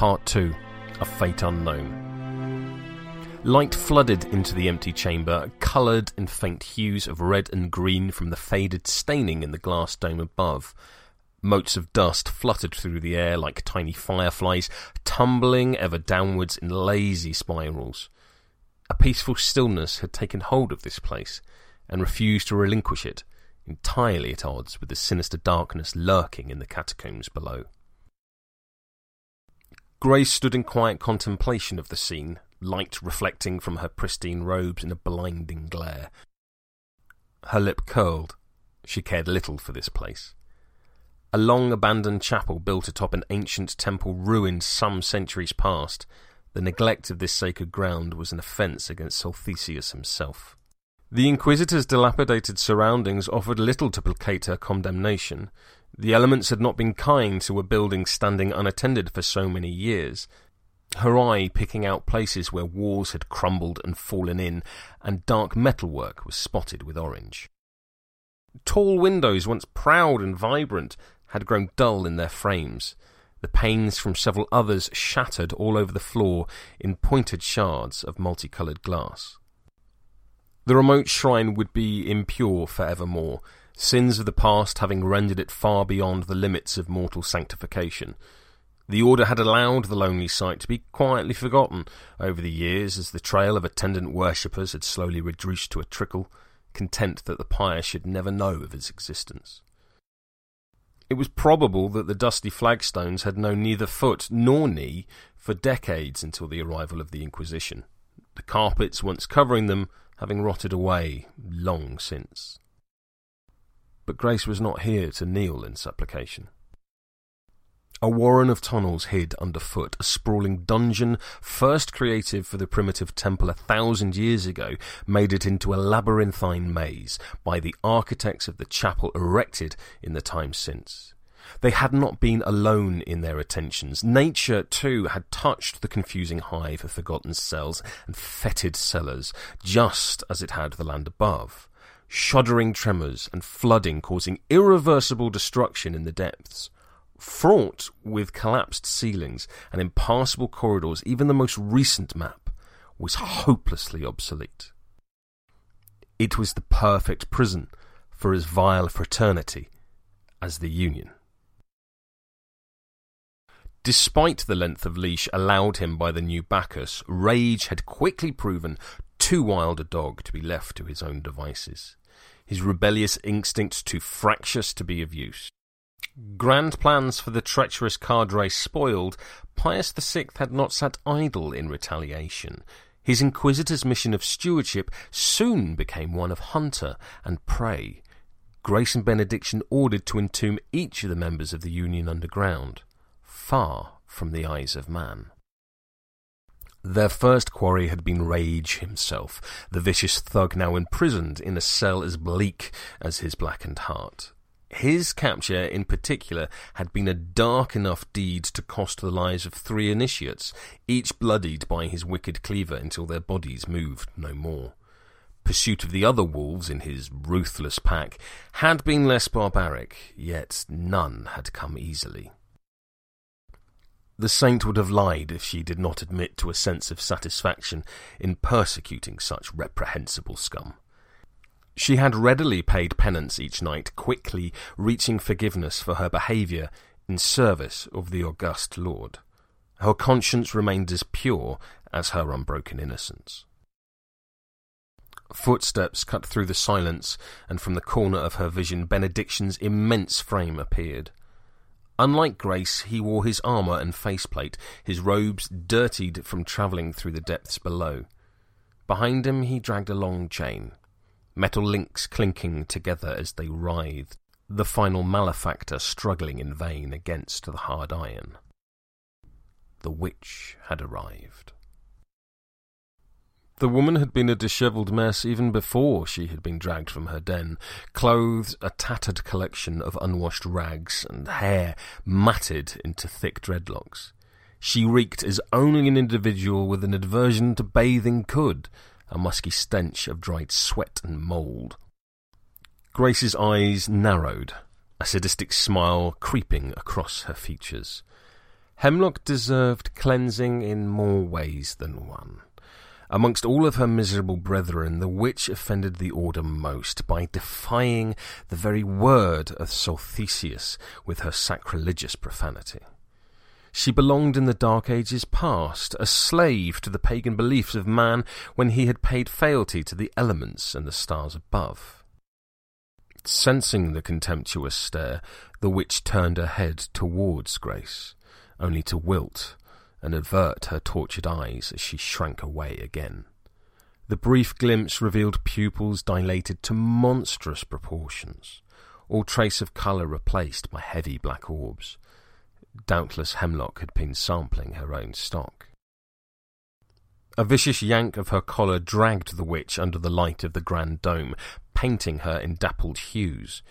Part 2 A Fate Unknown. Light flooded into the empty chamber, coloured in faint hues of red and green from the faded staining in the glass dome above. Motes of dust fluttered through the air like tiny fireflies, tumbling ever downwards in lazy spirals. A peaceful stillness had taken hold of this place, and refused to relinquish it, entirely at odds with the sinister darkness lurking in the catacombs below. Grace stood in quiet contemplation of the scene, light reflecting from her pristine robes in a blinding glare. Her lip curled. She cared little for this place. A long abandoned chapel built atop an ancient temple ruined some centuries past, the neglect of this sacred ground was an offence against Solthecius himself. The Inquisitor's dilapidated surroundings offered little to placate her condemnation. The elements had not been kind to a building standing unattended for so many years, her eye picking out places where walls had crumbled and fallen in, and dark metalwork was spotted with orange. Tall windows, once proud and vibrant, had grown dull in their frames. The panes from several others shattered all over the floor in pointed shards of multicoloured glass. The remote shrine would be impure for evermore, sins of the past having rendered it far beyond the limits of mortal sanctification. The Order had allowed the lonely site to be quietly forgotten over the years as the trail of attendant worshippers had slowly reduced to a trickle, content that the pious should never know of its existence. It was probable that the dusty flagstones had known neither foot nor knee for decades until the arrival of the Inquisition, the carpets once covering them having rotted away long since. But Grace was not here to kneel in supplication. A warren of tunnels hid underfoot, a sprawling dungeon, first created for the primitive temple a thousand years ago, made it into a labyrinthine maze by the architects of the chapel erected in the time since. They had not been alone in their attentions. Nature, too, had touched the confusing hive of forgotten cells and fetid cellars, just as it had the land above. Shuddering tremors and flooding causing irreversible destruction in the depths fraught with collapsed ceilings and impassable corridors, even the most recent map was hopelessly obsolete. It was the perfect prison for as vile a fraternity as the Union. Despite the length of leash allowed him by the new Bacchus, Rage had quickly proven too wild a dog to be left to his own devices, his rebellious instincts too fractious to be of use. Grand plans for the treacherous cadre spoiled, Pius VI had not sat idle in retaliation. His inquisitor's mission of stewardship soon became one of hunter and prey. Grace and benediction ordered to entomb each of the members of the Union underground, far from the eyes of man. Their first quarry had been Rage himself, the vicious thug now imprisoned in a cell as bleak as his blackened heart. His capture, in particular, had been a dark enough deed to cost the lives of three initiates, each bloodied by his wicked cleaver until their bodies moved no more. Pursuit of the other wolves in his ruthless pack had been less barbaric, yet none had come easily. The saint would have lied if she did not admit to a sense of satisfaction in persecuting such reprehensible scum. She had readily paid penance each night, quickly reaching forgiveness for her behaviour in service of the august Lord. Her conscience remained as pure as her unbroken innocence. Footsteps cut through the silence, and from the corner of her vision, Benediction's immense frame appeared. Unlike Grace, he wore his armour and faceplate, his robes dirtied from travelling through the depths below. Behind him he dragged a long chain metal links clinking together as they writhed, the final malefactor struggling in vain against the hard iron. The witch had arrived. The woman had been a dishevelled mess even before she had been dragged from her den, clothes a tattered collection of unwashed rags and hair matted into thick dreadlocks. She reeked as only an individual with an aversion to bathing could, a musky stench of dried sweat and mould. Grace's eyes narrowed, a sadistic smile creeping across her features. Hemlocke deserved cleansing in more ways than one. Amongst all of her miserable brethren, the witch offended the order most by defying the very word of Solthecius with her sacrilegious profanity. She belonged in the Dark Ages past, a slave to the pagan beliefs of man when he had paid fealty to the elements and the stars above. Sensing the contemptuous stare, the witch turned her head towards Grace, only to wilt and avert her tortured eyes as she shrank away again. The brief glimpse revealed pupils dilated to monstrous proportions, all trace of colour replaced by heavy black orbs. Doubtless Hemlocke had been sampling her own stock. A vicious yank of her collar dragged the witch under the light of the grand dome, painting her in dappled hues.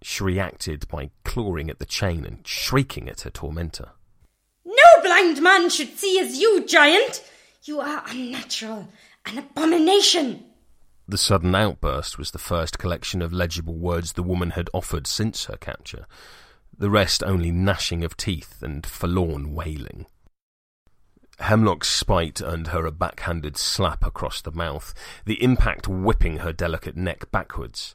She reacted by clawing at the chain and shrieking at her tormentor. No blind man should see as you, giant! You are unnatural, an abomination! The sudden outburst was the first collection of legible words the woman had offered since her capture the rest only gnashing of teeth and forlorn wailing. Hemlocke's spite earned her a backhanded slap across the mouth, the impact whipping her delicate neck backwards.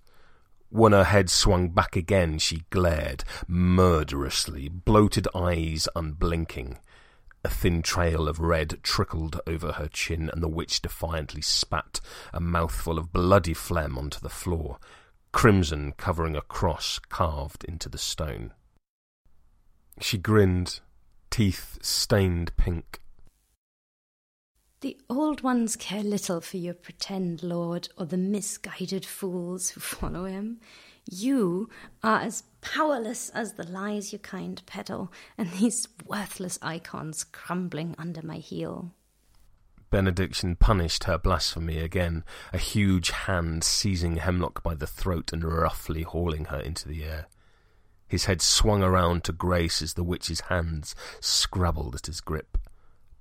When her head swung back again, she glared, murderously, bloated eyes unblinking. A thin trail of red trickled over her chin, and the witch defiantly spat a mouthful of bloody phlegm onto the floor, crimson covering a cross carved into the stone. She grinned, teeth stained pink. The old ones care little for your pretend lord or the misguided fools who follow him. You are as powerless as the lies your kind peddle, and these worthless icons crumbling under my heel. Benediction punished her blasphemy again, a huge hand seizing Hemlocke by the throat and roughly hauling her into the air. His head swung around to Grace as the witch's hands scrabbled at his grip,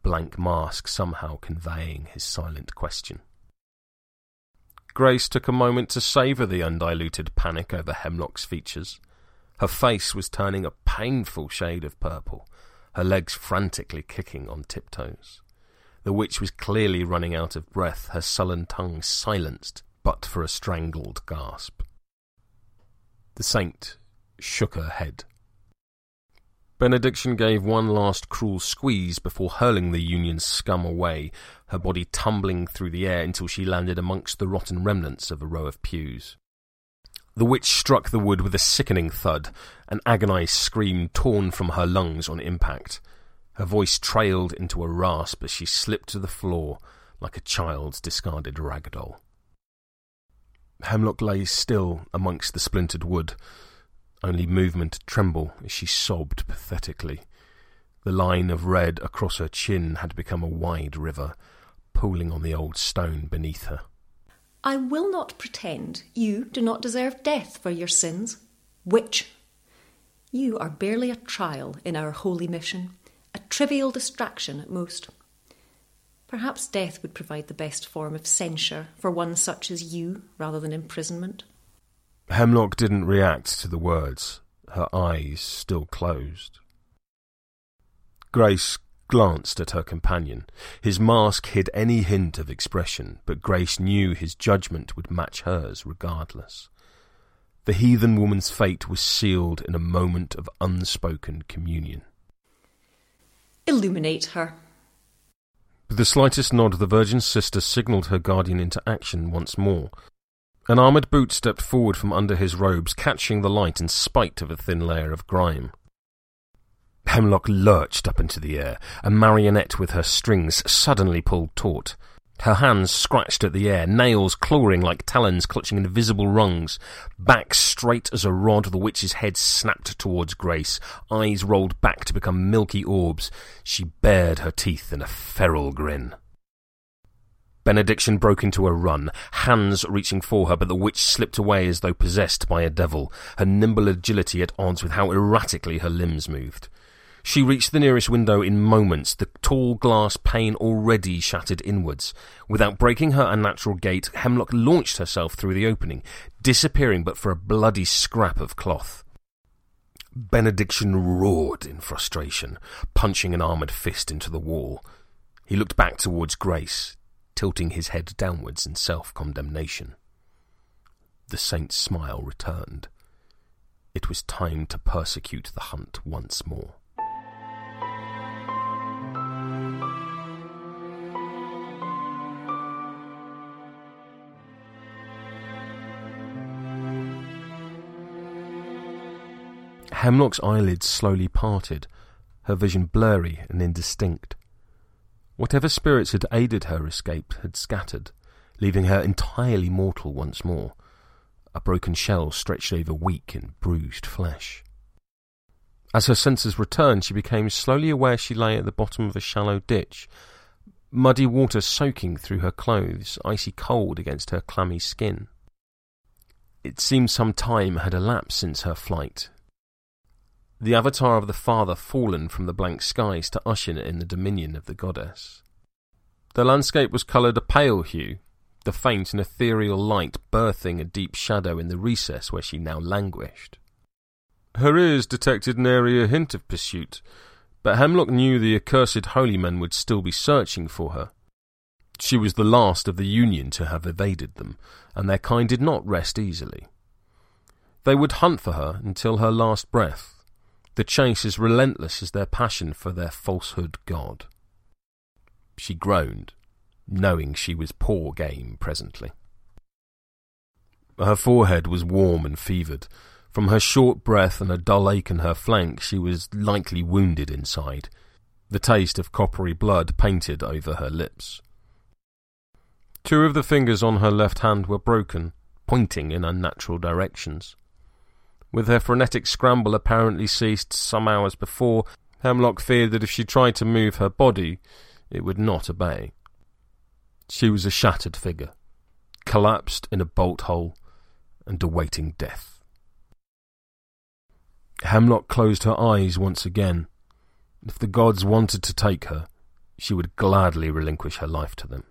blank mask somehow conveying his silent question. Grace took a moment to savour the undiluted panic over Hemlocke's features. Her face was turning a painful shade of purple, her legs frantically kicking on tiptoes. The witch was clearly running out of breath, her sullen tongue silenced but for a strangled gasp. The saint shook her head. Benediction gave one last cruel squeeze before hurling the Union scum away, her body tumbling through the air until she landed amongst the rotten remnants of a row of pews. The witch struck the wood with a sickening thud, an agonized scream torn from her lungs on impact. Her voice trailed into a rasp as she slipped to the floor like a child's discarded rag doll. Hemlocke lay still amongst the splintered wood, only movement a tremble as she sobbed pathetically. The line of red across her chin had become a wide river, pooling on the old stone beneath her. I will not pretend you do not deserve death for your sins. Witch, you are barely a trial in our holy mission, a trivial distraction at most. Perhaps death would provide the best form of censure for one such as you rather than imprisonment. Hemlocke didn't react to the words, her eyes still closed. Grace glanced at her companion. His mask hid any hint of expression, but Grace knew his judgment would match hers regardless. The heathen woman's fate was sealed in a moment of unspoken communion. Illuminate her. With the slightest nod, the Virgin Sister signalled her guardian into action once more, an armoured boot stepped forward from under his robes, catching the light in spite of a thin layer of grime. Hemlocke lurched up into the air, a marionette with her strings suddenly pulled taut. Her hands scratched at the air, nails clawing like talons clutching invisible rungs. Back straight as a rod, the witch's head snapped towards Grace, eyes rolled back to become milky orbs. She bared her teeth in a feral grin. Benediction broke into a run, hands reaching for her, but the witch slipped away as though possessed by a devil, her nimble agility at odds with how erratically her limbs moved. She reached the nearest window in moments, the tall glass pane already shattered inwards. Without breaking her unnatural gait, Hemlocke launched herself through the opening, disappearing but for a bloody scrap of cloth. Benediction roared in frustration, punching an armoured fist into the wall. He looked back towards Grace, tilting his head downwards in self-condemnation. The saint's smile returned. It was time to persecute the hunt once more. Hemlocke's eyelids slowly parted, her vision blurry and indistinct. Whatever spirits had aided her escape had scattered, leaving her entirely mortal once more, a broken shell stretched over weak and bruised flesh. As her senses returned, she became slowly aware she lay at the bottom of a shallow ditch, muddy water soaking through her clothes, icy cold against her clammy skin. It seemed some time had elapsed since her flight, the avatar of the father fallen from the blank skies to usher in the dominion of the goddess. The landscape was coloured a pale hue, the faint and ethereal light birthing a deep shadow in the recess where she now languished. Her ears detected nary a hint of pursuit, but Hemlocke knew the accursed holy men would still be searching for her. She was the last of the Union to have evaded them, and their kind did not rest easily. They would hunt for her until her last breath, the chase as relentless as their passion for their falsehood god. She groaned, knowing she was poor game presently. Her forehead was warm and fevered. From her short breath and a dull ache in her flank, she was likely wounded inside. The taste of coppery blood painted over her lips. Two of the fingers on her left hand were broken, pointing in unnatural directions. With her frenetic scramble apparently ceased some hours before, Hemlocke feared that if she tried to move her body, it would not obey. She was a shattered figure, collapsed in a bolt hole and awaiting death. Hemlocke closed her eyes once again. If the gods wanted to take her, she would gladly relinquish her life to them.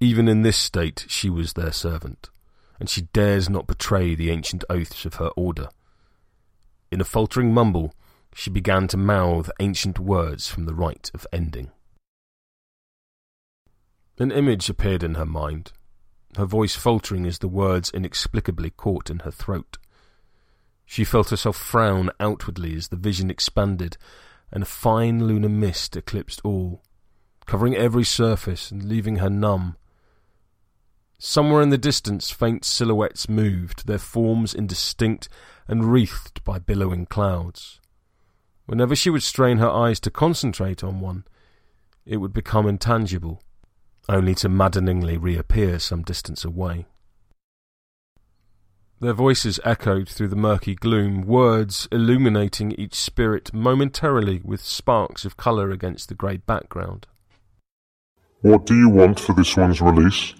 Even in this state, she was their servant and she dares not betray the ancient oaths of her order. In a faltering mumble, she began to mouth ancient words from the rite of ending. An image appeared in her mind, her voice faltering as the words inexplicably caught in her throat. She felt herself frown outwardly as the vision expanded, and a fine lunar mist eclipsed all, covering every surface and leaving her numb Somewhere in the distance, faint silhouettes moved, their forms indistinct and wreathed by billowing clouds. Whenever she would strain her eyes to concentrate on one, it would become intangible, only to maddeningly reappear some distance away. Their voices echoed through the murky gloom, words illuminating each spirit momentarily with sparks of colour against the grey background. What do you want for this one's release?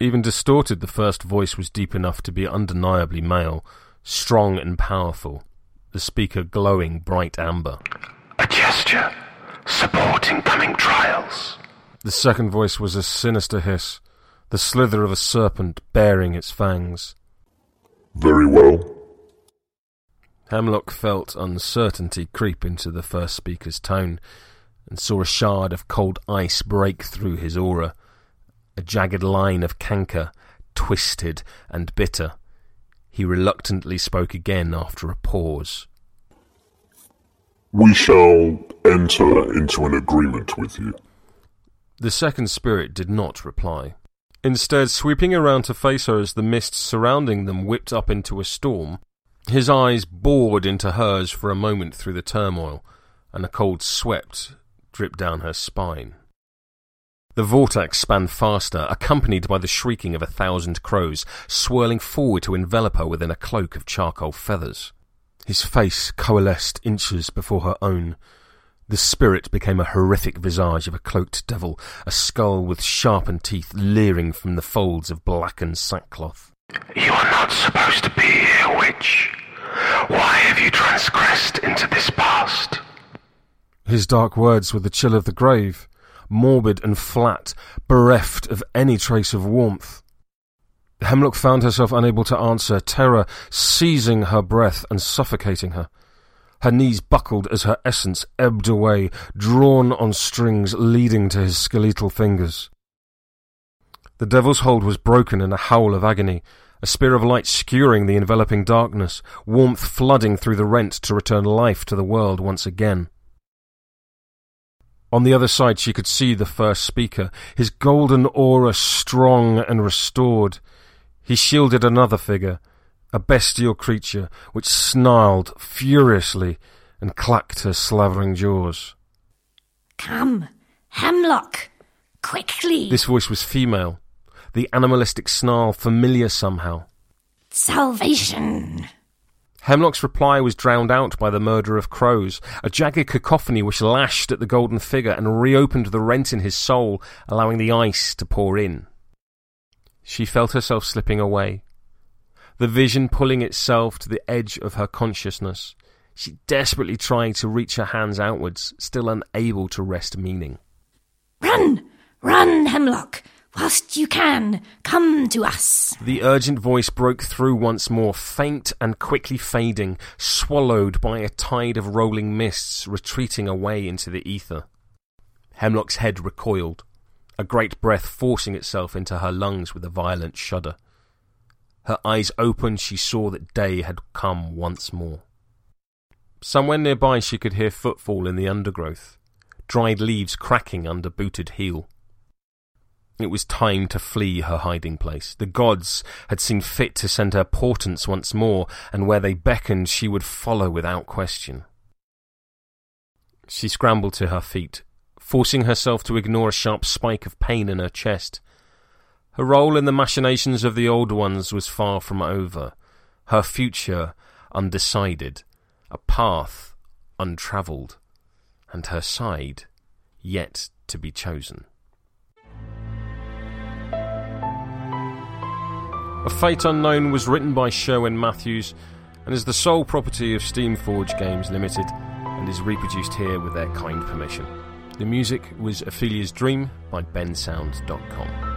Even distorted, the first voice was deep enough to be undeniably male, strong and powerful, the speaker glowing bright amber. A gesture, supporting coming trials. The second voice was a sinister hiss, the slither of a serpent baring its fangs. Very well. Hemlocke felt uncertainty creep into the first speaker's tone, and saw a shard of cold ice break through his aura, a jagged line of canker, twisted and bitter. He reluctantly spoke again after a pause. We shall enter into an agreement with you. The second spirit did not reply. Instead, sweeping around to face her as the mist surrounding them whipped up into a storm, his eyes bored into hers for a moment through the turmoil, and a cold sweat dripped down her spine. The vortex span faster, accompanied by the shrieking of a thousand crows, swirling forward to envelop her within a cloak of charcoal feathers. His face coalesced inches before her own. The spirit became a horrific visage of a cloaked devil, a skull with sharpened teeth leering from the folds of blackened sackcloth. You are not supposed to be here, witch. Why have you transgressed into this past? His dark words were the chill of the grave morbid and flat, bereft of any trace of warmth. Hemlock found herself unable to answer, terror seizing her breath and suffocating her. Her knees buckled as her essence ebbed away, drawn on strings leading to his skeletal fingers. The devil's hold was broken in a howl of agony, a spear of light skewering the enveloping darkness, warmth flooding through the rent to return life to the world once again. On the other side, she could see the first speaker, his golden aura strong and restored. He shielded another figure, a bestial creature which snarled furiously and clacked her slavering jaws. Come, Hemlocke, quickly! This voice was female, the animalistic snarl familiar somehow. Salvation! Hemlocke's reply was drowned out by the murder of crows, a jagged cacophony which lashed at the golden figure and reopened the rent in his soul, allowing the ice to pour in. She felt herself slipping away, the vision pulling itself to the edge of her consciousness. She desperately tried to reach her hands outwards, still unable to wrest meaning. Run! Run, Hemlocke! Whilst you can, come to us. The urgent voice broke through once more, faint and quickly fading, swallowed by a tide of rolling mists retreating away into the ether. Hemlocke's head recoiled, a great breath forcing itself into her lungs with a violent shudder. Her eyes opened, she saw that day had come once more. Somewhere nearby she could hear footfall in the undergrowth, dried leaves cracking under booted heel. It was time to flee her hiding place. The gods had seen fit to send her portents once more, and where they beckoned she would follow without question. She scrambled to her feet, forcing herself to ignore a sharp spike of pain in her chest. Her role in the machinations of the old ones was far from over, her future undecided, a path untravelled, and her side yet to be chosen. A Fate Unknown was written by Sherwin Matthews and is the sole property of Steamforge Games Limited and is reproduced here with their kind permission. The music was Ophelia's Dream by bensound.com.